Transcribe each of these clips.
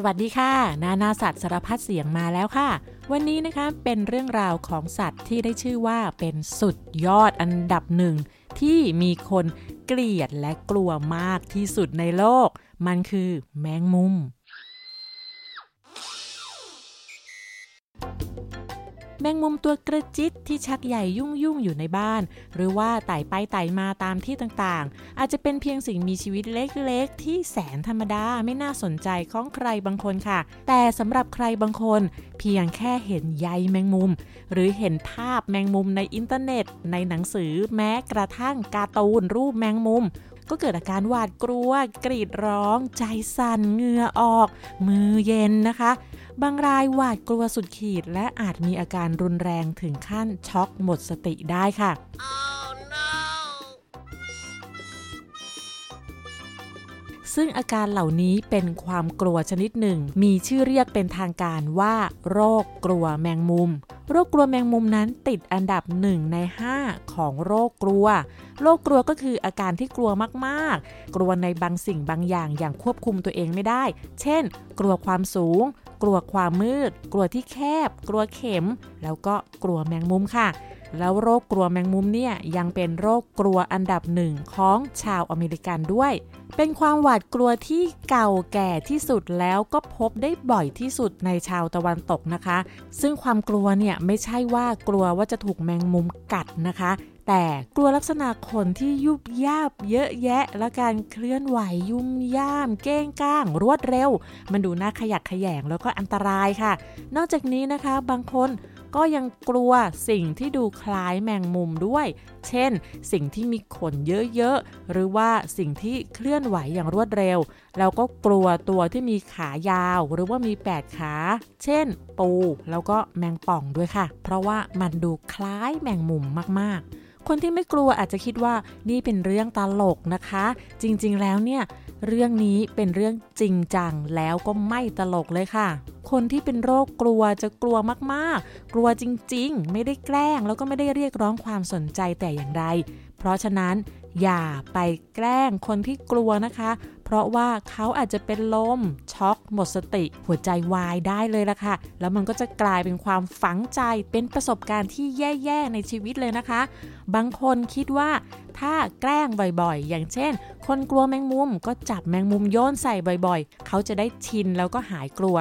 สวัสดีค่ะ นานาสัตว์สารพัดเสียงมาแล้วค่ะ วันนี้นะคะเป็นเรื่องราวของสัตว์ที่ได้ชื่อว่าเป็นสุดยอดอันดับหนึ่ง ที่มีคนเกลียดและกลัวมากที่สุดในโลก มันคือแมงมุม แมงมุมตัวกระจิตที่ชักใหญ่ยุ่งยุ่งอยู่ในบ้าน หรือว่าไต่ไปไต่มาตามที่ต่างๆ อาจจะเป็นเพียงสิ่งมีชีวิตเล็กๆ ที่แสนธรรมดาไม่น่าสนใจของใครบางคนค่ะ แต่สำหรับใครบางคน เพียงแค่เห็นใยแมงมุม หรือเห็นภาพแมงมุมในอินเทอร์เน็ต ในหนังสือแม้กระทั่งการ์ตูนรูปแมงมุมก็เกิดอาการหวาดกลัว กรีดร้อง ใจสั่นเหงื่อออก มือเย็นนะคะ บางรายหวาดกลัวสุดขีด และอาจมีอาการรุนแรงถึงขั้นช็อกหมดสติได้ค่ะ oh, ซึ่งอาการเหล่านี้เป็นความกลัวชนิดหนึ่ง มีชื่อเรียกเป็นทางการว่า โรคกลัวแมงมุม โรคกลัวแมงมุมนั้นติดอันดับ 1 ใน 5 ของโรคกลัว โรคกลัวก็คืออาการที่กลัวมากๆ กลัวในบางสิ่งบางอย่างอย่างควบคุมตัวเองไม่ได้ เช่น กลัวความสูง กลัวความมืด กลัวที่แคบ กลัวเข็ม แล้วก็กลัวแมงมุมค่ะ แล้วโรคกลัวแมงมุมเนี่ยยังเป็นโรคกลัวอันดับหนึ่งของชาวอเมริกันด้วย เป็นความหวาดกลัวที่เก่าแก่ที่สุดแล้วก็พบได้บ่อยที่สุดในชาวตะวันตกนะคะ ซึ่งความกลัวเนี่ยไม่ใช่ว่ากลัวว่าจะถูกแมงมุมกัดนะคะ แต่กลัวลักษณะคนที่ยุบยาบเยอะแยะ และการเคลื่อนไหวยุ่มย่าม เก้งก้าง รวดเร็ว มันดูน่าขยักขยงแล้วก็อันตรายค่ะ นอกจากนี้นะคะบางคน ก็ยังกลัวสิ่งที่ดูคล้ายแมงมุมด้วย เช่น สิ่งที่มีขนเยอะๆ หรือว่าสิ่งที่เคลื่อนไหวอย่างรวดเร็ว แล้วก็กลัวตัวที่มีขายาว หรือว่ามี 8 ขา เช่น ปู แล้วก็แมงป่องด้วยค่ะ เพราะว่ามันดูคล้ายแมงมุมมากๆ คนที่ไม่กลัวอาจจะคิดว่านี่เป็นเรื่องตลกนะคะ จริงๆ แล้วเนี่ยเรื่องนี้เป็นเรื่องจริงจังแล้วก็ไม่ตลกเลยค่ะ คนที่เป็นโรคกลัวจะกลัวมากๆ กลัวจริงๆ ไม่ได้แกล้ง แล้วก็ไม่ได้เรียกร้องความสนใจแต่อย่างใด เพราะฉะนั้นอย่าไปแกล้งคนที่กลัวนะคะ เพราะว่าเขาอาจจะเป็นลมช็อกหมดสติ หัวใจวายได้เลยล่ะค่ะ แล้วมันก็จะกลายเป็นความฝังใจเป็นประสบการณ์ที่แย่ ๆ ในชีวิตเลยนะคะ บางคนคิดว่า ถ้าแกล้งบ่อยๆ อย่างเช่น คนกลัวแมงมุมก็จับแมงมุมโยนใส่บ่อยๆ เขาจะได้ชินแล้วก็หายกลัว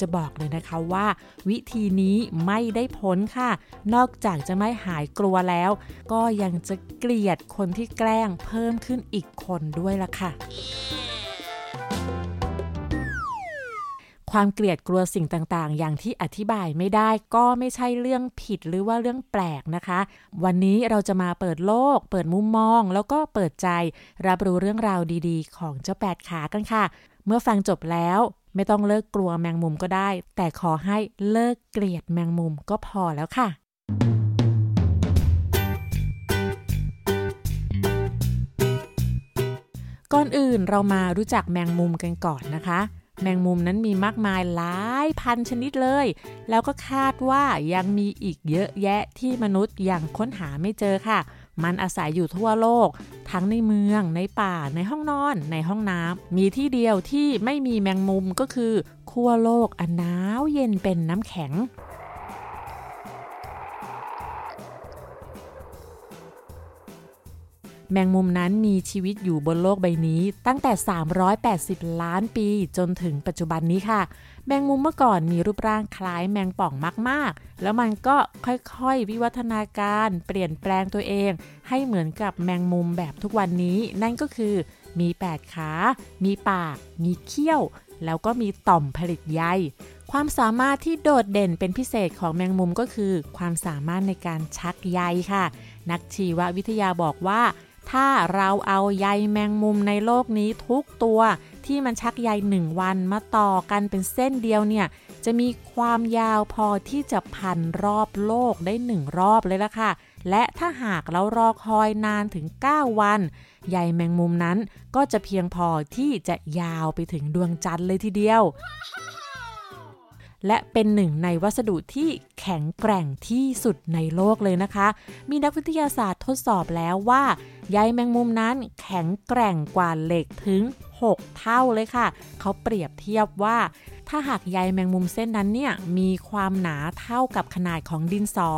จะบอกเลยนะคะว่า วิธีนี้ไม่ได้ผลค่ะ นอกจากจะไม่หายกลัวแล้ว ก็ยังจะเกลียดคนที่แกล้งเพิ่มขึ้นอีกคนด้วยล่ะค่ะ ความเกลียดกลัวสิ่งต่างๆ อย่างที่อธิบายไม่ได้ก็ไม่ใช่เรื่องผิดหรือว่าเรื่องแปลกนะคะ วันนี้เราจะมาเปิดโลก เปิดมุมมอง แล้วก็เปิดใจรับรู้เรื่องราวดีๆ ของเจ้าแปดขากันค่ะ เมื่อฟังจบแล้วไม่ต้องเลิกกลัวแมงมุมก็ได้ แต่ขอให้เลิกเกลียดแมงมุมก็พอแล้วค่ะก่อนอื่นเรามารู้จักแมงมุมกันก่อนนะคะ แมงมุมนั้นมีมากมายหลายพันชนิดเลย แล้วก็คาดว่ายังมีอีกเยอะแยะที่มนุษย์ยังค้นหาไม่เจอค่ะ มันอาศัยอยู่ทั่วโลก ทั้งในเมือง ในป่า ในห้องนอน ในห้องน้ำ มีที่เดียวที่ไม่มีแมงมุมก็คือ ขั้วโลกอันหนาวเย็นเป็นน้ำแข็ง แมงมุมนั้นมีชีวิตอยู่บนโลกใบนี้ตั้งแต่ 380 ล้านปีจนถึงปัจจุบันนี้ค่ะ แมงมุมเมื่อก่อนมีรูปร่างคล้ายแมงป่องมากๆ แล้วมันก็ค่อยๆ วิวัฒนาการเปลี่ยนแปลงตัวเอง ให้เหมือนกับแมงมุมแบบทุกวันนี้ นั่นก็คือมี 8 ขา มีปาก มีเขี้ยว แล้วก็มีต่อมผลิตใยความสามารถที่โดดเด่นเป็นพิเศษของแมงมุมก็คือ ความสามารถในการชักใยค่ะ นักชีววิทยาบอกว่า ถ้าเราเอาใยแมงมุมในโลกนี้ทุกตัวที่มันชักใยหนึ่งวันมาต่อกันเป็นเส้นเดียวเนี่ย จะมีความยาวพอที่จะพันรอบโลกได้หนึ่งรอบเลยละค่ะ และถ้าหากเรารอคอยนานถึง 9 วัน ใยแมงมุมนั้นก็จะเพียงพอที่จะยาวไปถึงดวงจันทร์เลยทีเดียว และเป็นหนึ่งในวัสดุที่แข็งแกร่งที่สุดในโลกเลยนะคะ มีนักวิทยาศาสตร์ทดสอบแล้วว่าใยแมงมุมนั้นแข็งแกร่งกว่าเหล็กถึง 6 เท่าเลยค่ะ เขาเปรียบเทียบว่า ถ้าหากใยแมงมุมเส้นนั้นเนี่ยมีความหนาเท่ากับขนาดของดินสอ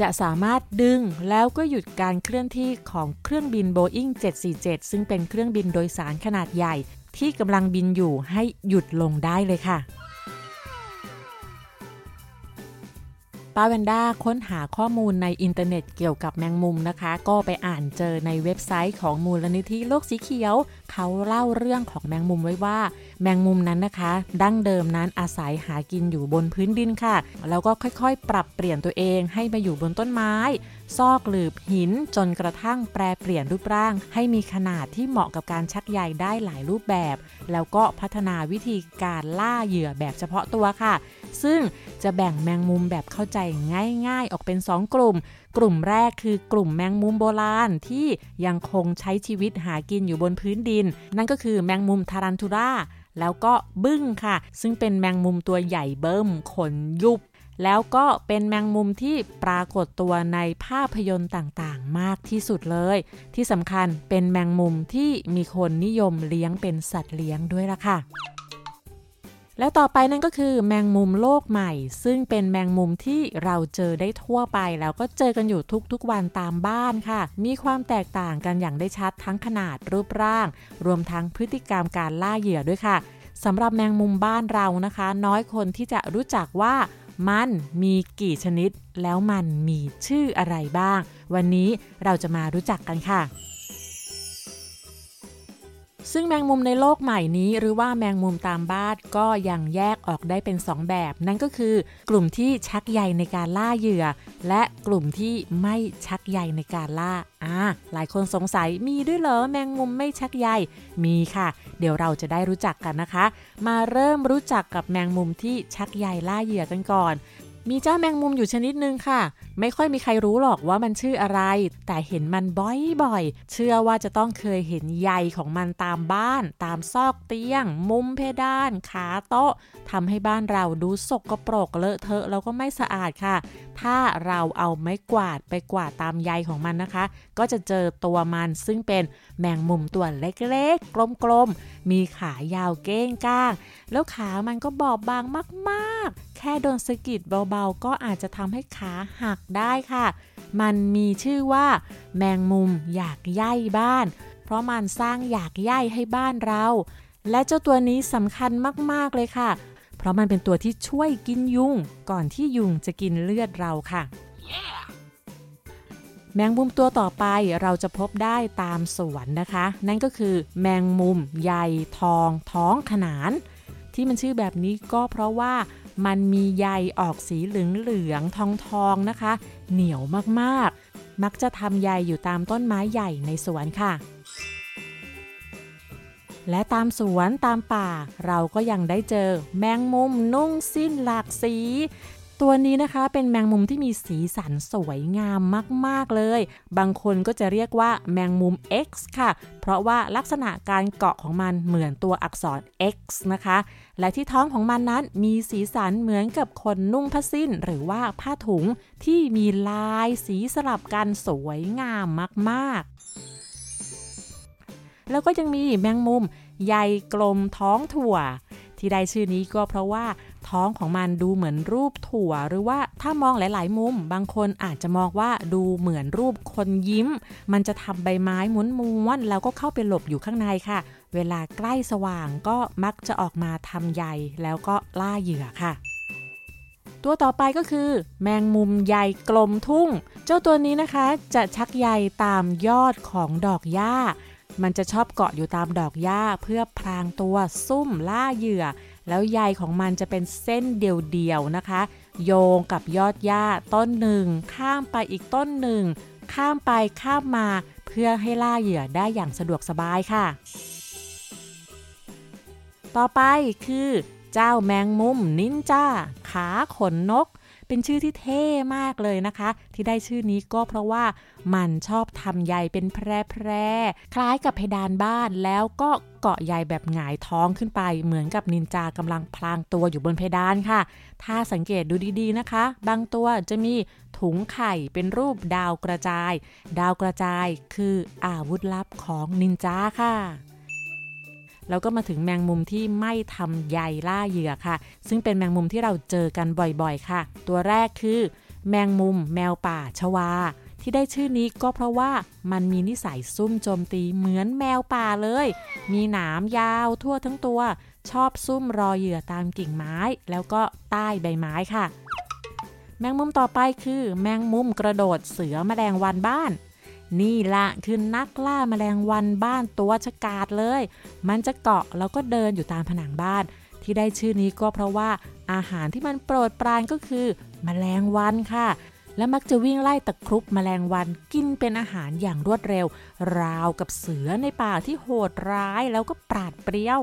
จะสามารถดึงแล้วก็หยุดการเคลื่อนที่ของเครื่องบิน Boeing 747 ซึ่งเป็นเครื่องบินโดยสารขนาดใหญ่ ที่กำลังบินอยู่ให้หยุดลงได้เลยค่ะ ป้าแวนด้าค้นหาข้อมูลในอินเทอร์เน็ตเกี่ยวกับแมงมุมนะคะ ก็ไปอ่านเจอในเว็บไซต์ของมูลนิธิโลกสีเขียว เขาเล่าเรื่องของแมงมุมไว้ว่า แมงมุมนั้นนะคะ ดั้งเดิมนั้นอาศัยหากินอยู่บนพื้นดินค่ะ แล้วก็ค่อยๆ ปรับเปลี่ยนตัวเองให้มาอยู่บนต้นไม้ ซอกหลืบหินจนกระทั่งแปรเปลี่ยนรูปร่าง ให้มีขนาดที่เหมาะกับการชักใยได้หลายรูปแบบ แล้วก็พัฒนาวิธีการล่าเหยื่อแบบเฉพาะตัวค่ะ ซึ่งจะแบ่งแมงมุมแบบเข้าใจง่าย ๆ ออกเป็น 2 กลุ่ม กลุ่มแรกคือกลุ่มแมงมุมโบราณที่ยังคงใช้ชีวิตหากินอยู่บนพื้นดิน นั่นก็คือแมงมุมทารันทูราแล้วก็บึ้งค่ะ ซึ่งเป็นแมงมุมตัวใหญ่เบิ่มขนยุบ แล้วก็เป็นแมงมุมที่ปรากฏตัวในภาพยนตร์ต่างๆ มากที่สุดเลย ที่สำคัญเป็นแมงมุมที่มีคนนิยมเลี้ยงเป็นสัตว์เลี้ยงด้วยล่ะค่ะ แล้วต่อไปนั่นก็คือแมงมุมโลกใหม่ ซึ่งเป็นแมงมุมที่เราเจอได้ทั่วไป แล้วก็เจอกันอยู่ทุกๆวันตามบ้านค่ะ มีความแตกต่างกันอย่างได้ชัดทั้งขนาดรูปร่าง รวมทั้งพฤติกรรมการล่าเหยื่อด้วยค่ะสำหรับแมงมุมบ้านเรานะคะ น้อยคนที่จะรู้จักว่ามันมีกี่ชนิด แล้วมันมีชื่ออะไรบ้าง วันนี้เราจะมารู้จักกันค่ะ ซึ่งแมงมุมในโลกใหม่นี้ หรือว่าแมงมุมตามบ้านก็ยังแยกออกได้เป็น 2 แบบ นั่นก็คือกลุ่มที่ชักใยในการล่าเหยื่อ และกลุ่มที่ไม่ชักใยในการล่าอ่าหลายคนสงสัยมีด้วยเหรอแมงมุมไม่ชักใยมีค่ะ เดี๋ยวเราจะได้รู้จักกันนะคะ มาเริ่มรู้จักกับแมงมุมที่ชักใยล่าเหยื่อกันก่อน มีเจ้าแมงมุมอยู่ชนิดหนึ่งค่ะ ไม่ค่อยมีใครรู้หรอกว่ามันชื่ออะไร แต่เห็นมันบ่อยๆ เชื่อว่าจะต้องเคยเห็นใยของมันตามบ้าน ตามซอกเตียง มุมเพดาน ขาโต๊ะทำให้บ้านเราดูสกปรกเลอะเทอะแล้วก็ไม่สะอาดค่ะถ้าเราเอาไม้กวาดไปกวาดตามใยของมันนะคะ ก็จะเจอตัวมันซึ่งเป็นแมงมุมตัวเล็กๆ กลมๆ มีขายาวเก้งก้าง แล้วขามันก็บอบบางมากๆ แค่โดนสะกิดเบาๆ ก็อาจจะทำให้ขาหักได้ค่ะ มันมีชื่อว่า แมงมุมอยากย่ายบ้าน เพราะมันสร้างอยากย่ายให้บ้านเราและเจ้าตัวนี้สำคัญมาก ๆ เลยค่ะ ราะมันเป็นตัวที่ช่วยกินยุง ก่อนที่ยุงจะกินเลือดเราค่ะ yeah! แมงมุมตัวต่อไปเราจะพบได้ตามสวนนะคะ นั่นก็คือแมงมุมใยทอง ท้องขนาน ที่มันชื่อแบบนี้ก็เพราะว่ามันมีใยออกสีเหลืองเหลืองทองทองนะคะ เหนียวมากๆ มักจะทำใยอยู่ตามต้นไม้ใหญ่ในสวนค่ะ และตามสวนตามป่า เราก็ยังได้เจอ แมงมุมนุ่งสิ้นหลากสี ตัวนี้นะคะเป็นแมงมุมที่มีสีสันสวยงามมาก ๆ เลย บางคนก็จะเรียกว่าแมงมุม X ค่ะ เพราะว่าลักษณะการเกาะของมันเหมือนตัวอักษร X นะคะ และที่ท้องของมันนั้นมีสีสันเหมือนกับคนนุ่งผ้าสิ้น หรือว่าผ้าถุงที่มีลายสีสลับกันสวยงามมาก ๆ แล้วก็ยังมีแมงมุมใยกลมท้องถั่ว ที่ได้ชื่อนี้ก็เพราะว่าท้องของมันดูเหมือนรูปถั่ว หรือว่าถ้ามองหลาย ๆ มุม บางคนอาจจะมองว่าดูเหมือนรูปคนยิ้ม มันจะทำใบไม้ม้วนๆแล้วก็เข้าไปหลบอยู่ข้างในค่ะ เวลาใกล้สว่างก็มักจะออกมาทำใยแล้วก็ล่าเหยื่อค่ะตัวต่อไปก็คือแมงมุมใยกลมทุ่ง เจ้าตัวนี้นะคะจะชักใยตามยอดของดอกหญ้า มันจะชอบเกาะอยู่ตามดอกหญ้าเพื่อพรางตัวซุ่มล่าเหยื่อ แล้วใยของมันจะเป็นเส้นเดียวๆนะคะ โยงกับยอดหญ้าต้นหนึ่ง ข้ามไปอีกต้นหนึ่ง ข้ามไปข้ามมาเพื่อให้ล่าเหยื่อได้อย่างสะดวกสบายค่ะ ต่อไปคือ เจ้าแมงมุมนินจาขาขนนก เป็นชื่อที่เท่มากเลยนะคะ ที่ได้ชื่อนี้ก็เพราะว่ามันชอบทำใยเป็นแพร่แพร่คล้ายกับเพดานบ้านแล้วก็เกาะใยแบบหงายท้องขึ้นไป เหมือนกับนินจากำลังพลางตัวอยู่บนเพดานค่ะ ถ้าสังเกตดูดีๆนะคะ บางตัวจะมีถุงไข่เป็นรูปดาวกระจาย ดาวกระจายคืออาวุธลับของนินจาค่ะ แล้วก็มาถึงแมงมุมที่ไม่ทำใยล่าเหยื่อค่ะ ซึ่งเป็นแมงมุมที่เราเจอกันบ่อยๆ ค่ะ ตัวแรกคือ แมงมุม แมวป่าชวา ที่ได้ชื่อนี้ก็เพราะว่ามันมีนิสัยซุ่มโจมตีเหมือนแมวป่าเลย มีหนามยาวทั่วทั้งตัว ชอบซุ่มรอเหยื่อตามกิ่งไม้ แล้วก็ใต้ใบไม้ค่ะ แมงมุมต่อไปคือ แมงมุมกระโดดเสือแมลงวันบ้าน นี่ละคือนักล่าแมลงวันบ้านตัวชะกาดเลย มันจะเกาะแล้วก็เดินอยู่ตามผนังบ้าน ที่ได้ชื่อนี้ก็เพราะว่าอาหารที่มันโปรดปรานก็คือมแมลงวันค่ะ และมักจะวิ่งไล่ตะครุบมแมลงวันกินเป็นอาหารอย่างรวดเร็ว ราวกับเสือในป่าที่โหดร้ายแล้วก็ปราดเปรี้ยว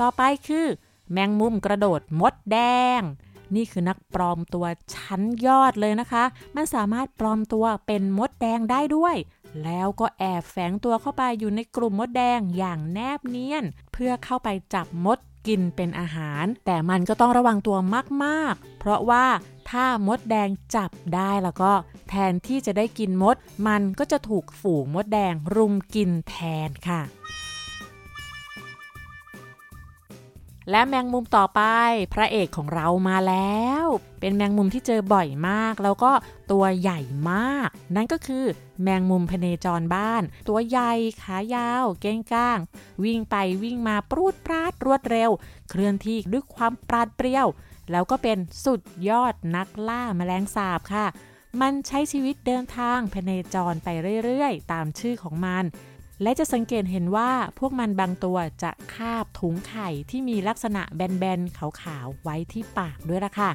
ต่อไปคือ แมงมุมกระโดดมดแดง นี่คือนักปลอมตัวชั้นยอดเลยนะคะ มันสามารถปลอมตัวเป็นมดแดงได้ด้วย แล้วก็แอบแฝงตัวเข้าไปอยู่ในกลุ่มมดแดงอย่างแนบเนียน เพื่อเข้าไปจับมดกินเป็นอาหาร แต่มันก็ต้องระวังตัวมากๆ เพราะว่าถ้ามดแดงจับได้แล้วก็แทนที่จะได้กินมด มันก็จะถูกฝูงมดแดงรุมกินแทนค่ะ และแมงมุมต่อไป พระเอกของเรามาแล้ว เป็นแมงมุมที่เจอบ่อยมาก แล้วก็ตัวใหญ่มาก นั่นก็คือแมงมุมพเนจรบ้าน ตัวใหญ่ขายาว เก้งก้าง วิ่งไปวิ่งมาปรูดปราดรวดเร็ว เคลื่อนที่ด้วยความปราดเปรี้ยว แล้วก็เป็นสุดยอดนักล่าแมลงสาบค่ะมันใช้ชีวิตเดินทางพเนจรไปเรื่อย ๆ ตามชื่อของมัน และจะสังเกตเห็นว่าพวกมันบางตัวจะคาบถุงไข่ที่มีลักษณะแบนๆ ขาวๆ ไว้ที่ปากด้วยล่ะค่ะ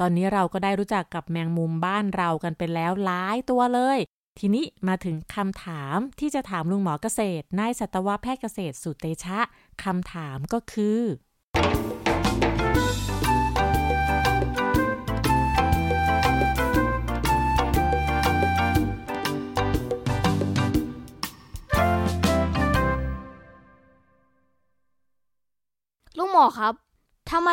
ตอนนี้เราก็ได้รู้จักกับแมงมุมบ้านเรากันไปแล้วหลายตัวเลย ทีนี้มาถึงคำถามที่จะถามลุงหมอเกษตรนายสัตวแพทย์เกษตรสุเตชะคำถามก็คือ ลุงหมอครับทำไม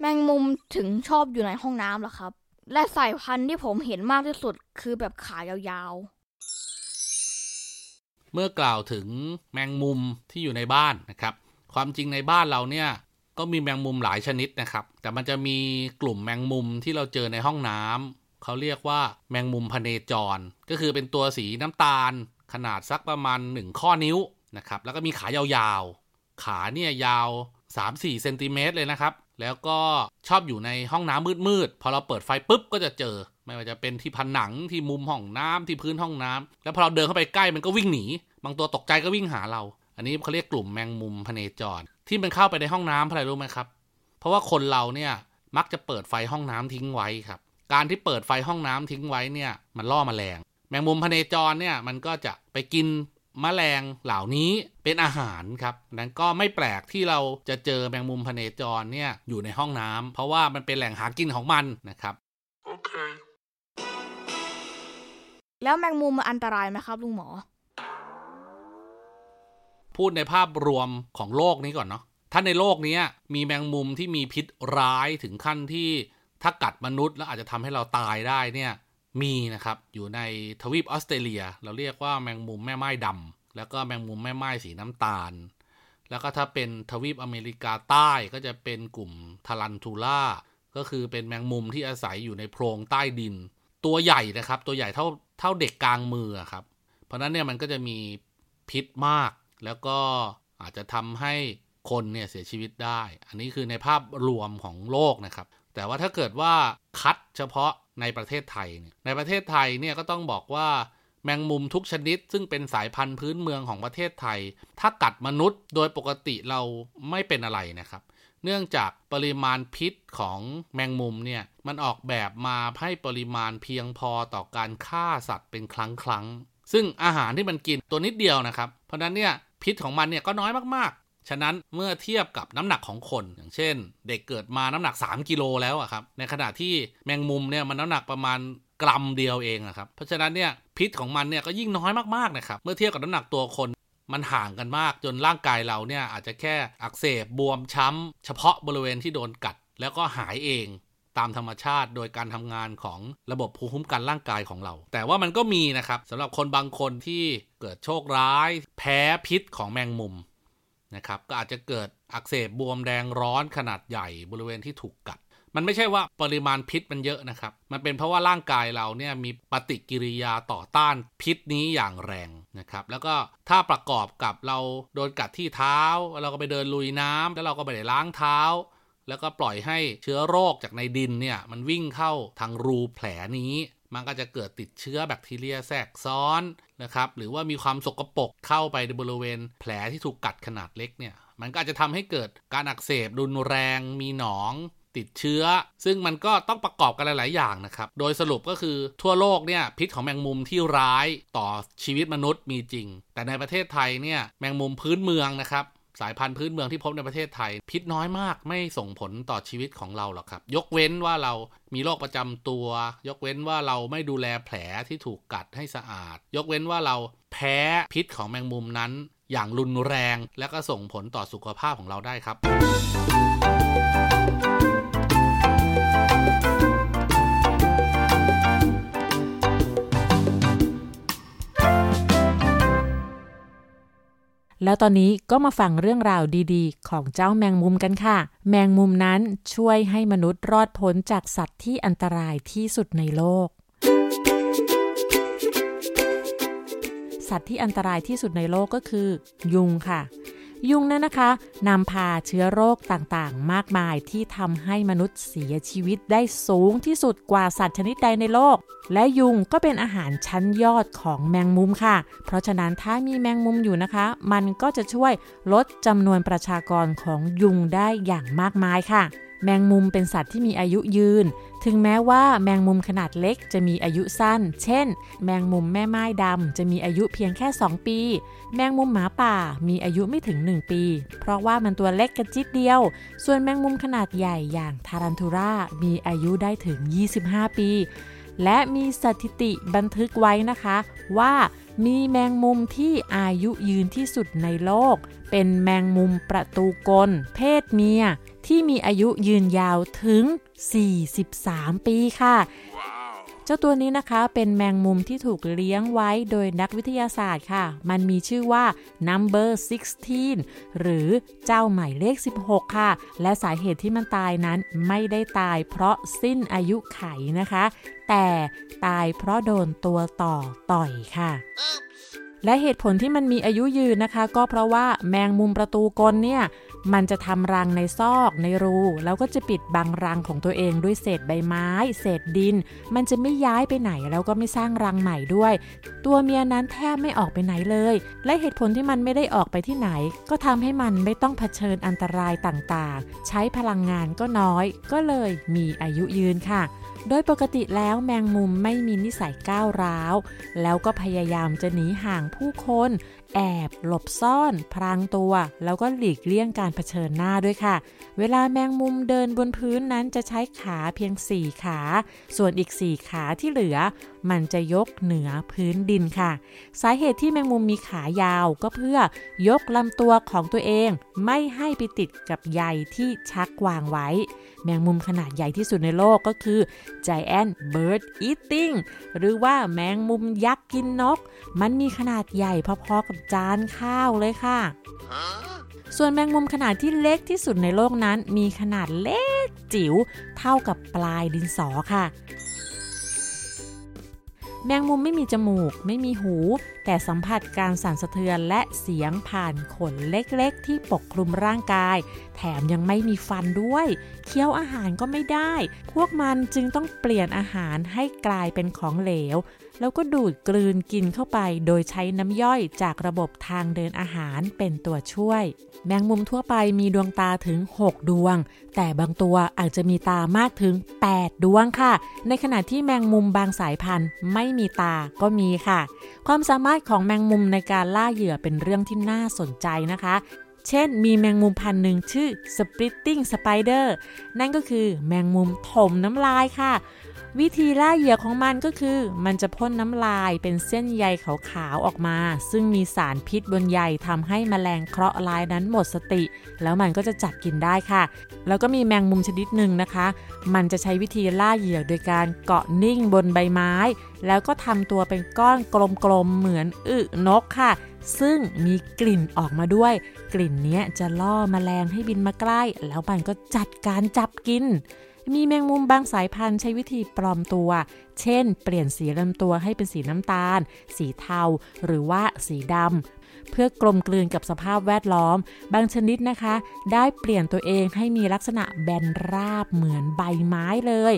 แมงมุมถึงชอบอยู่ในห้องน้ำล่ะครับ และสายพันธุ์ที่ผมเห็นมากที่สุดคือแบบขายาวๆ เมื่อกล่าวถึงแมงมุมที่อยู่ในบ้านนะครับ ความจริงในบ้านเราเนี่ยก็มีแมงมุมหลายชนิดนะครับ แต่มันจะมีกลุ่มแมงมุมที่เราเจอในห้องน้ำเขาเรียกว่าแมงมุมพเนจร ก็คือเป็นตัวสีน้ำตาล ขนาดสักประมาณ 1 ข้อนิ้วนะครับ แล้วก็มีขายาวๆ ขาเนี่ยยาว 3-4เซนติเมตรเลยนะครับ แล้วก็ชอบอยู่ในห้องน้ำมืดๆ พอเราเปิดไฟปุ๊บก็จะเจอ ไม่ว่าจะเป็นที่ผนังที่มุมห้องน้ำที่พื้นห้องน้ำแล้วพอเราเดินเข้าไปใกล้มันก็วิ่งหนี บางตัวตกใจก็วิ่งหาเรา อันนี้เขาเรียกกลุ่มแมงมุมพเนจร ที่มันเข้าไปในห้องน้ำเพราะอะไรรู้ไหมครับ เพราะว่าคนเราเนี่ยมักจะเปิดไฟห้องน้ำทิ้งไว้ครับ การที่เปิดไฟห้องน้ำทิ้งไว้เนี่ยมันล่อมแมลงแมงมุมพเนจรเนี่ยมันก็จะไปกิน มแมลงเหล่านี้เป็นอาหารครับนั้นก็ไม่แปลกที่เราจะเจอแมงมุมพเนจรเนี่ยอยู่ในห้องน้ำเพราะว่ามันเป็นแหล่งหากินของมันนะครับโอเคแล้วแมงมุมมันอันตรายไหมครับลุงหมอ พูดในภาพรวมของโลกนี้ก่อนเนาะถ้าในโลกนี้มีแมงมุมที่มีพิษร้ายถึงขั้นที่ถ้ากัดมนุษย์แล้วอาจจะทำให้เราตายได้เนี่ย มีนะครับ อยู่ในทวีปออสเตรเลีย เราเรียกว่าแมงมุมแม่ไม้ดำแล้วก็แมงมุมแม่ไม้สีน้ำตาล แล้วก็ถ้าเป็นทวีปอเมริกาใต้ก็จะเป็นกลุ่มทารันทูล่าก็คือเป็นแมงมุมที่อาศัยอยู่ในโพรงใต้ดิน ตัวใหญ่นะครับ ตัวใหญ่เท่าเท่าเด็กกลางมือครับ เพราะนั้นเนี่ยมันก็จะมีพิษมาก แล้วก็อาจจะทำให้คนเนี่ยเสียชีวิตได้ อันนี้คือในภาพรวมของโลกนะครับ แต่ว่าถ้าเกิดว่าคัดเฉพาะในประเทศไทยเนี่ยในประเทศไทยเนี่ยก็ต้องบอกว่าแมงมุมทุกชนิด ซึ่งเป็นสายพันธุ์พื้นเมืองของประเทศไทย ถ้ากัดมนุษย์โดยปกติเราไม่เป็นอะไรนะครับ เนื่องจากปริมาณพิษของแมงมุมเนี่ยมันออกแบบมาให้ปริมาณเพียงพอต่อการฆ่าสัตว์เป็นครั้งครั้งซึ่งอาหารที่มันกินตัวนิดเดียวนะครับ เพราะนั้นเนี่ยพิษของมันเนี่ยก็น้อยมาก ฉะนั้นเมื่อเทียบกับน้ำหนักของคน อย่างเช่น เด็กเกิดมาน้ำหนัก 3 กิโลแล้วอะครับในขณะที่แมงมุมเนี่ยมันน้ำหนักประมาณกรัมเดียวเองอะครับเพราะฉะนั้นเนี่ยพิษของมันเนี่ยก็ยิ่งน้อยมากๆนะครับเมื่อเทียบกับน้ำหนักตัวคนมันห่างกันมากจนร่างกายเราเนี่ยอาจจะแค่อักเสบบวมช้ำ เฉพาะบริเวณที่โดนกัด แล้วก็หายเองตามธรรมชาติโดยการทำงานของระบบภูมิคุ้มกันร่างกายของเรา แต่ว่ามันก็มีนะครับสำหรับคนบางคนที่เกิดโชคร้าย แพ้พิษของแมงมุม นะครับก็อาจจะเกิดอักเสบบวมแดงร้อนขนาดใหญ่บริเวณที่ถูกกัด มันไม่ใช่ว่าปริมาณพิษมันเยอะนะครับ มันเป็นเพราะว่าร่างกายเราเนี่ยมีปฏิกิริยาต่อต้านพิษนี้อย่างแรงนะครับแล้วก็ถ้าประกอบกับเราโดนกัดที่เท้า เราก็ไปเดินลุยน้ำแล้วเราก็ไปล้างเท้า แล้วก็ปล่อยให้เชื้อโรคจากในดินเนี่ยมันวิ่งเข้าทางรูแผลนี้ มันก็จะเกิดติดเชื้อแบคทีเรียแทรกซ้อนนะครับ หรือว่ามีความสกรปรกเข้าไปในบริเวณ แผลที่ถูกกัดขนาดเล็กเนี่ย มันก็อาจจะทำให้เกิดการอักเสบรุนแรง มีหนองติดเชื้อ ซึ่งมันก็ต้องประกอบกันหลาย ๆ อย่างนะครับ โดยสรุปก็คือทั่วโลกเนี่ยพิษของแมงมุมที่ร้ายต่อชีวิตมนุษย์มีจริง แต่ในประเทศไทยเนี่ยแมงมุมพื้นเมืองนะครับ สายพันธุ์พื้นเมืองที่พบในประเทศไทย พิษน้อยมากไม่ส่งผลต่อชีวิตของเราหรอกครับ ยกเว้นว่าเรามีโรคประจำตัว ยกเว้นว่าเราไม่ดูแลแผลที่ถูกกัดให้สะอาด ยกเว้นว่าเราแพ้พิษของแมงมุมนั้น อย่างรุนแรง และก็ส่งผลต่อสุขภาพของเราได้ครับ แล้วตอนนี้ก็มาฟังเรื่องราวดีๆ ของเจ้าแมงมุมกันค่ะ แมงมุมนั้นช่วยให้มนุษย์รอดพ้นจากสัตว์ที่อันตรายที่สุดในโลก สัตว์ที่อันตรายที่สุดในโลกก็คือ ยุงค่ะ ยุงนั้นนะคะนำพาเชื้อโรคต่างๆ มากมายที่ทำให้มนุษย์เสียชีวิตได้สูงที่สุดกว่าสัตว์ชนิดใดในโลก และยุงก็เป็นอาหารชั้นยอดของแมงมุมค่ะ เพราะฉะนั้นถ้ามีแมงมุมอยู่นะคะ มันก็จะช่วยลดจำนวนประชากรของยุงได้อย่างมากมายค่ะ แมงมุมเป็นสัตว์ที่มีอายุยืน ถึงแม้ว่าแมงมุมขนาดเล็กจะมีอายุสั้น เช่น แมงมุมแม่ไม้ดำจะมีอายุเพียงแค่ 2 ปี แมงมุมหมาป่ามีอายุไม่ถึง 1 ปี เพราะว่ามันตัวเล็กกระจิดเดียว ส่วนแมงมุมขนาดใหญ่อย่างทารันทูรามีอายุได้ถึง 25 ปี และมีสถิติบันทึกไว้นะคะ ว่ามีแมงมุมที่อายุยืนที่สุดในโลก เป็นแมงมุมประตูกล เพศเมีย ที่มีอายุยืนยาวถึง 43 ปีค่ะเจ้าตัวนี้นะคะเป็นแมงมุมที่ถูกเลี้ยงไว้โดยนักวิทยาศาสตร์ค่ะ มันมีชื่อว่า number 16 หรือเจ้าหมายเลข 16 ค่ะ และสาเหตุที่มันตายนั้นไม่ได้ตายเพราะสิ้นอายุไขนะคะ แต่ตายเพราะโดนตัวต่อต่อยค่ะ และเหตุผลที่มันมีอายุยืนนะคะ ก็เพราะว่าแมงมุมประตูกลเนี่ยมันจะทำรังในซอกในรู แล้วก็จะปิดบังรังของตัวเองด้วยเศษใบไม้ เศษดิน มันจะไม่ย้ายไปไหนแล้วก็ไม่สร้างรังใหม่ด้วย ตัวเมียนั้นแทบไม่ออกไปไหนเลย และเหตุผลที่มันไม่ได้ออกไปที่ไหน ก็ทำให้มันไม่ต้องเผชิญอันตรายต่างๆ ใช้พลังงานก็น้อย ก็เลยมีอายุยืนค่ะ โดยปกติแล้วแมงมุมไม่มีนิสัยก้าวร้าว แล้วก็พยายามจะหนีห่างผู้คน แอบ หลบซ่อน พรางตัว แล้วก็หลีกเลี่ยงการเผชิญหน้าด้วยค่ะ เวลาแมงมุมเดินบนพื้นนั้นจะใช้ขาเพียง 4 ขา ส่วนอีก 4 ขาที่เหลือ มันจะยกเหนือพื้นดินค่ะ สาเหตุที่แมงมุมมีขายาวก็เพื่อยกลำตัวของตัวเอง ไม่ให้ไปติดกับใยที่ชักวางไว้ แมงมุมขนาดใหญ่ที่สุดในโลกก็คือ Giant Bird Eating หรือว่าแมงมุมยักษ์กินนก มันมีขนาดใหญ่พอๆกับจานข้าวเลยค่ะ ส่วนแมงมุมขนาดที่เล็กที่สุดในโลกนั้น มีขนาดเล็กจิ๋วเท่ากับปลายดินสอค่ะ แมงมุมไม่มีจมูก ไม่มีหู แต่สัมผัสการสั่นสะเทือนและเสียงผ่านขนเล็กๆ ที่ปกคลุมร่างกาย แถมยังไม่มีฟันด้วย เคี้ยวอาหารก็ไม่ได้ พวกมันจึงต้องเปลี่ยนอาหารให้กลายเป็นของเหลว แล้วก็ดูดกลืนกินเข้าไป โดยใช้น้ำย่อยจากระบบทางเดินอาหารเป็นตัวช่วย แมงมุมทั่วไปมีดวงตาถึง 6 ดวง แต่บางตัวอาจจะมีตามากถึง 8 ดวงค่ะ ในขณะที่แมงมุมบางสายพันธุ์ไม่มีตาก็มีค่ะ ความสามารถของแมงมุมในการล่าเหยื่อเป็นเรื่องที่น่าสนใจนะคะเช่น มีแมงมุมพันธุ์หนึ่งชื่อ splitting spider นั่นก็คือแมงมุมถมน้ำลายค่ะ วิธีล่าเหยื่อของมันก็คือ มันจะพ่นน้ำลายเป็นเส้นใยขาวๆออกมา ซึ่งมีสารพิษบนใยทำให้แมลงเคราะห์ร้ายนั้นหมดสติ แล้วมันก็จะจับกินได้ค่ะ แล้วก็มีแมงมุมชนิดหนึ่งนะคะ มันจะใช้วิธีล่าเหยื่อโดยการเกาะนิ่งบนใบไม้ แล้วก็ทำตัวเป็นก้อนกลมๆเหมือนอึนกค่ะ ซึ่งมีกลิ่นออกมาด้วย กลิ่นนี้จะล่อแมลงให้บินมาใกล้ แล้วมันก็จัดการจับกิน มีแมงมุมบางสายพันธุ์ใช้วิธีปลอมตัว เช่น เปลี่ยนสีลำตัวให้เป็นสีน้ำตาล สีเทา หรือว่าสีดำเพื่อกลมกลืนกับสภาพแวดล้อม บางชนิดนะคะ ได้เปลี่ยนตัวเองให้มีลักษณะแบนราบเหมือนใบไม้เลย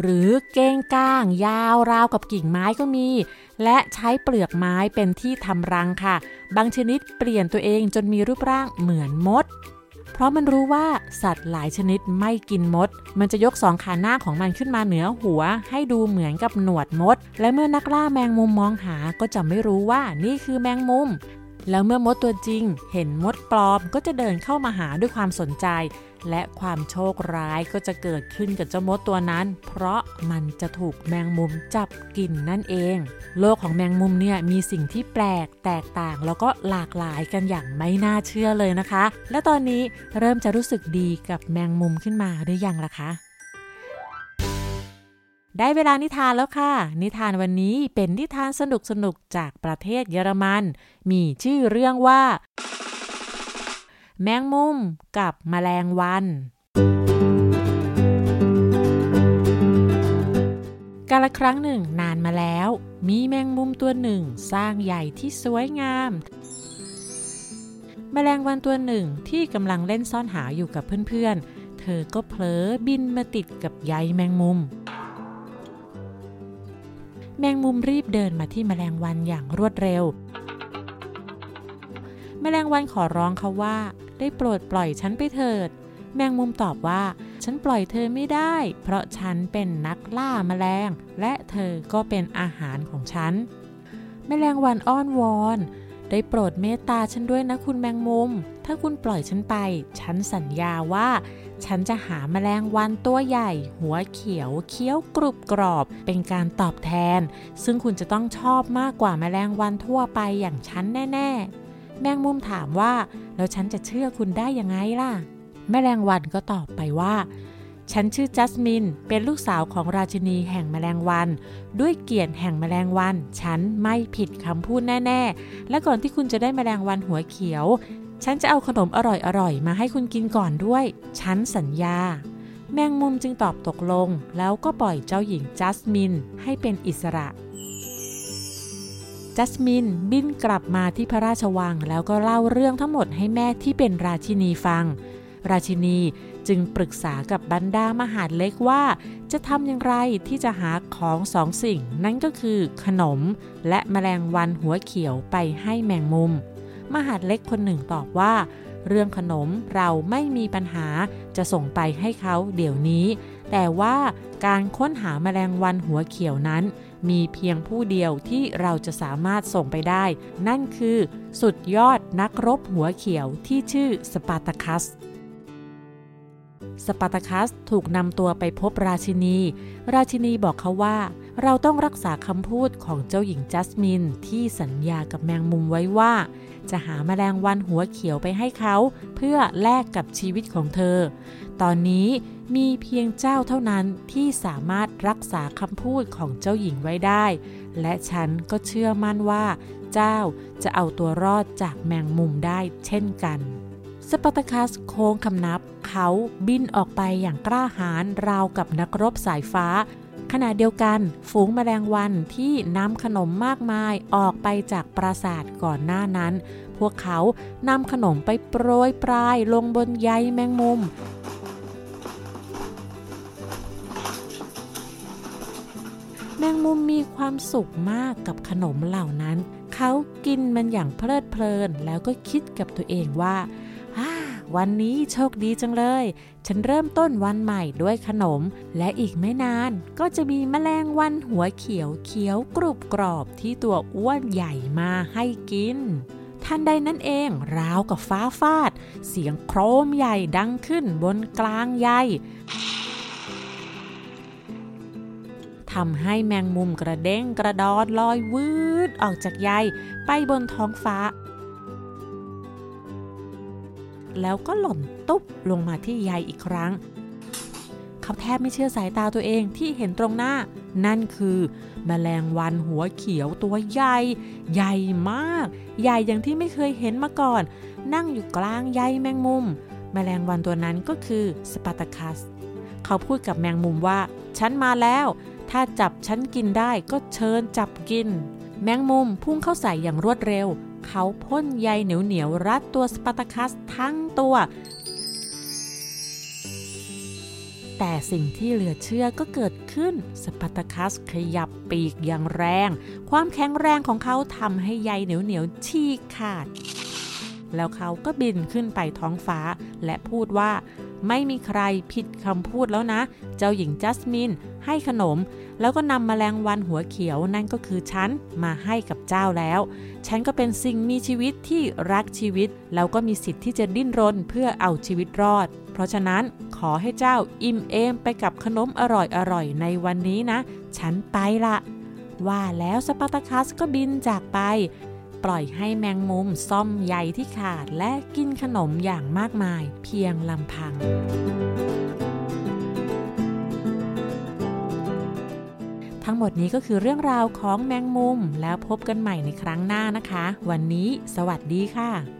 หรือเก้งก้าง ยาวราวกับกิ่งไม้ก็มี และใช้เปลือกไม้เป็นที่ทำรังค่ะ บางชนิดเปลี่ยนตัวเองจนมีรูปร่างเหมือนมด ราะมันรู้ว่าสัตว์หลายชนิดไม่กินมด มันจะยกสองขาหน้าของมันขึ้นมาเหนือหัว ให้ดูเหมือนกับหนวดมด และเมื่อนักล่าแมงมุมมองหาก็จะไม่รู้ว่านี่คือแมงมุม แล้วเมื่อมดตัวจริง เห็นมดปลอมก็จะเดินเข้ามาหาด้วยความสนใจ และความโชคร้ายก็จะเกิดขึ้นกับเจ้ามดตัวนั้น เพราะมันจะถูกแมงมุมจับกินนั่นเอง โลกของแมงมุมเนี่ยมีสิ่งที่แปลกแตกต่าง แล้วก็หลากหลายกันอย่างไม่น่าเชื่อเลยนะคะ และตอนนี้เริ่มจะรู้สึกดีกับแมงมุมขึ้นมาหรือยังล่ะคะได้เวลานิทานแล้วค่ะ นิทานวันนี้เป็นนิทานสนุกสนุกๆจากประเทศเยอรมัน มีชื่อเรื่องว่า แมงมุมกับแมลงวัน กาลครั้งหนึ่งนานมาแล้ว มีแมงมุมตัวหนึ่งสร้างใหญ่ที่สวยงาม แมลงวันตัวหนึ่งที่กำลังเล่นซ่อนหาอยู่กับเพื่อนๆ เธอก็เผลอบินมาติดกับใยแมงมุม แมงมุมรีบเดินมาที่แมลงวันอย่างรวดเร็วแมลงวันขอร้องเขาว่า ได้โปรดปล่อยฉันไปเถิด แมงมุมตอบว่า ฉันปล่อยเธอไม่ได้ เพราะฉันเป็นนักล่าแมลง และเธอก็เป็นอาหารของฉัน แมลงวันอ้อนวอน ได้โปรดเมตตาฉันด้วยนะคุณแมงมุม ถ้าคุณปล่อยฉันไป ฉันสัญญาว่า ฉันจะหาแมลงวันตัวใหญ่ หัวเขียว เคี้ยวกรุบกรอบ เป็นการตอบแทน ซึ่งคุณจะต้องชอบมากกว่าแมลงวันทั่วไปอย่างฉันแน่ ๆ แมงมุมถามว่า แล้วฉันจะเชื่อคุณได้ยังไงล่ะ แมลงวันก็ตอบไปว่า ฉันชื่อจัสมิน เป็นลูกสาวของราชินีแห่งแมลงวัน ด้วยเกียรติแห่งแมลงวัน ฉันไม่ผิดคำพูดแน่ ๆ และก่อนที่คุณจะได้แมลงวันหัวเขียว ฉันจะเอาขนมอร่อยๆมาให้คุณกินก่อนด้วย ฉันสัญญาแมงมุมจึงตอบตกลง แล้วก็ปล่อยเจ้าหญิงจัสมินให้เป็นอิสระ จัสมินบินกลับมาที่พระราชวัง แล้วก็เล่าเรื่องทั้งหมดให้แม่ที่เป็นราชินีฟัง ราชินีจึงปรึกษากับบรรดามหาดเล็กว่า จะทำอย่างไรที่จะหาของสองสิ่ง นั่นก็คือขนมและแมลงวันหัวเขียวไปให้แมงมุม มหาดเล็กคนหนึ่งตอบว่า เรื่องขนมเราไม่มีปัญหาจะส่งไปให้เขาเดี๋ยวนี้ แต่ว่าการค้นหาแมลงวันหัวเขียวนั้น มีเพียงผู้เดียวที่เราจะสามารถส่งไปได้ นั่นคือสุดยอดนักรบหัวเขียวที่ชื่อสปาร์ตาคัสสปาร์ตาคัสถูกนำตัวไปพบราชินี ราชินีบอกเขาว่า เราต้องรักษาคำพูดของเจ้าหญิงจัสมินที่สัญญากับแมงมุมไว้ว่า จะหาแมลงวันหัวเขียวไปให้เขา เพื่อแลกกับชีวิตของเธอ ตอนนี้มีเพียงเจ้าเท่านั้นที่สามารถรักษาคำพูดของเจ้าหญิงไว้ได้ และฉันก็เชื่อมั่นว่า เจ้าจะเอาตัวรอดจากแมงมุมได้เช่นกันสปาร์ตาคัสโค้งคำนับ เขาบินออกไปอย่างกล้าหาญราวกับนักรบสายฟ้า ขณะเดียวกันฝูงแมลงวันที่นำขนมมากมายออกไปจากปราสาทก่อนหน้านั้น พวกเขานำขนมไปโปรยปลายลงบนใยแมงมุม แมงมุมมีความสุขมากกับขนมเหล่านั้น เขากินมันอย่างเพลิดเพลินแล้วก็คิดกับตัวเองว่า วันนี้โชคดีจังเลย ฉันเริ่มต้นวันใหม่ด้วยขนม และอีกไม่นานก็จะมีแมลงวันหัวเขียวเขียวกรุบกรอบที่ตัวอ้วนใหญ่มาให้กินทันใดนั้นเองราวกับฟ้าฟาด เสียงโครมใหญ่ดังขึ้นบนกลางใยทำให้แมงมุมกระเด้งกระดอนลอยวืดออกจากใยไปบนท้องฟ้า แล้วก็หล่นตุ๊บลงมาที่ใยอีกครั้ง เขาแทบไม่เชื่อสายตาตัวเองที่เห็นตรงหน้า นั่นคือมแมลงวันหัวเขียวตัวใหญ่ ใหญ่มาก ใหญ่อย่างที่ไม่เคยเห็นมาก่อน นั่งอยู่กลางใยแมงมุมมแมลงวันตัวนั้นก็คือสปาตาคัส เขาพูดกับแมงมุมว่า ฉันมาแล้ว ถ้าจับฉันกินได้ก็เชิญจับกิน แมงมุมพุ่งเข้าใส่อย่างรวดเร็ว เขาพ่นใยเหนียวเหนียวรัดตัวสปาร์ตาคัสทั้งตัว แต่สิ่งที่เหลือเชื่อก็เกิดขึ้นสปาร์ตาคัสขยับปีกอย่างแรง ความแข็งแรงของเขาทำให้ใยเหนียวเหนียวฉีกขาด แล้วเขาก็บินขึ้นไปท้องฟ้าและพูดว่า ไม่มีใครผิดคำพูดแล้วนะ เจ้าหญิงจัสมินให้ขนม แล้วก็นำมแมลงวันหัวเขียวนั่นก็คือฉันมาให้กับเจ้าแล้ว ฉันก็เป็นสิ่งมีชีวิตที่รักชีวิต แล้วก็มีสิทธิ์ที่จะดิ้นรนเพื่อเอาชีวิตรอด เพราะฉะนั้นขอให้เจ้าอิ่มเอมไปกับขนมอร่อยๆในวันนี้นะ ฉันไปละว่าแล้วสปาร์ตาคัสก็บินจากไป ปล่อยให้แมงมุมซ่อมใยที่ขาดและกินขนมอย่างมากมายเพียงลำพังทั้งหมดนี้ก็คือเรื่องราวของแมงมุม แล้วพบกันใหม่ในครั้งหน้านะคะ วันนี้ สวัสดีค่ะ